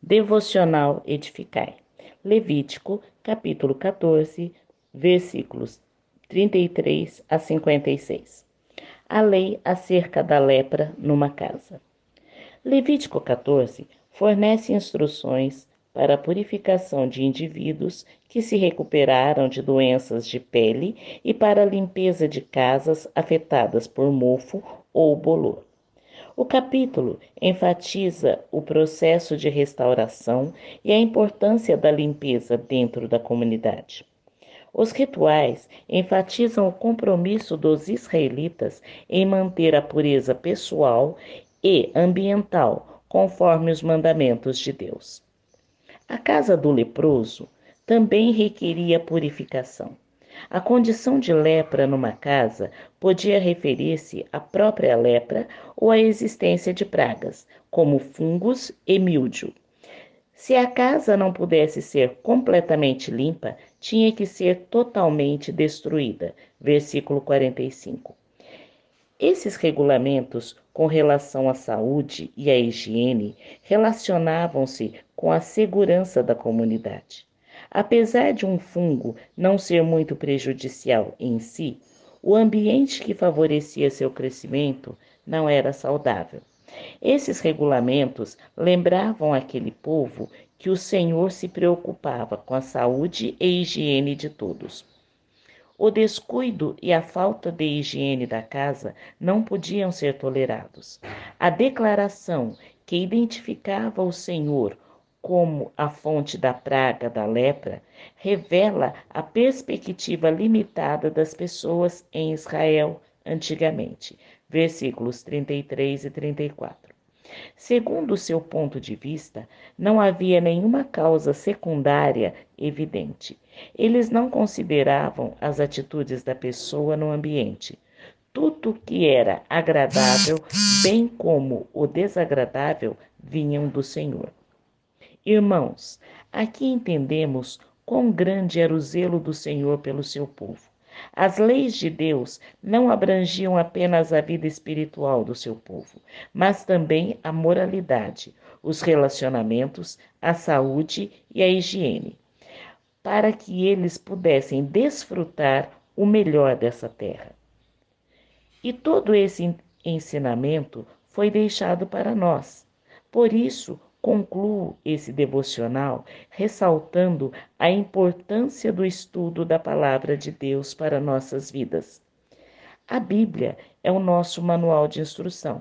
Devocional Edificai. Levítico, capítulo 14, versículos 33 a 56. A lei acerca da lepra numa casa. Levítico 14 fornece instruções para a purificação de indivíduos que se recuperaram de doenças de pele e para a limpeza de casas afetadas por mofo ou bolor. O capítulo enfatiza o processo de restauração e a importância da limpeza dentro da comunidade. Os rituais enfatizam o compromisso dos israelitas em manter a pureza pessoal e ambiental, conforme os mandamentos de Deus. A casa do leproso também requeria purificação. A condição de lepra numa casa podia referir-se à própria lepra ou à existência de pragas, como fungos e míldio. Se a casa não pudesse ser completamente limpa, tinha que ser totalmente destruída. Versículo 45. Esses regulamentos com relação à saúde e à higiene relacionavam-se com a segurança da comunidade. Apesar de um fungo não ser muito prejudicial em si, o ambiente que favorecia seu crescimento não era saudável. Esses regulamentos lembravam aquele povo que o Senhor se preocupava com a saúde e higiene de todos. O descuido e a falta de higiene da casa não podiam ser tolerados. A declaração que identificava o Senhor como a fonte da praga da lepra, revela a perspectiva limitada das pessoas em Israel antigamente. Versículos 33 e 34. Segundo seu ponto de vista, não havia nenhuma causa secundária evidente. Eles não consideravam as atitudes da pessoa no ambiente. Tudo que era agradável, bem como o desagradável, vinham do Senhor. Irmãos, aqui entendemos quão grande era o zelo do Senhor pelo seu povo. As leis de Deus não abrangiam apenas a vida espiritual do seu povo, mas também a moralidade, os relacionamentos, a saúde e a higiene, para que eles pudessem desfrutar o melhor dessa terra. E todo esse ensinamento foi deixado para nós. Por isso, Concluo esse devocional ressaltando a importância do estudo da palavra de Deus para nossas vidas. A Bíblia é o nosso manual de instrução,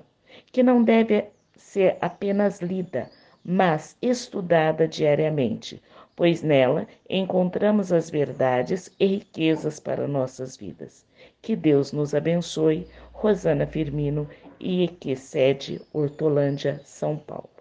que não deve ser apenas lida, mas estudada diariamente, pois nela encontramos as verdades e riquezas para nossas vidas. Que Deus nos abençoe. Rosana Firmino e que sede Hortolândia, São Paulo.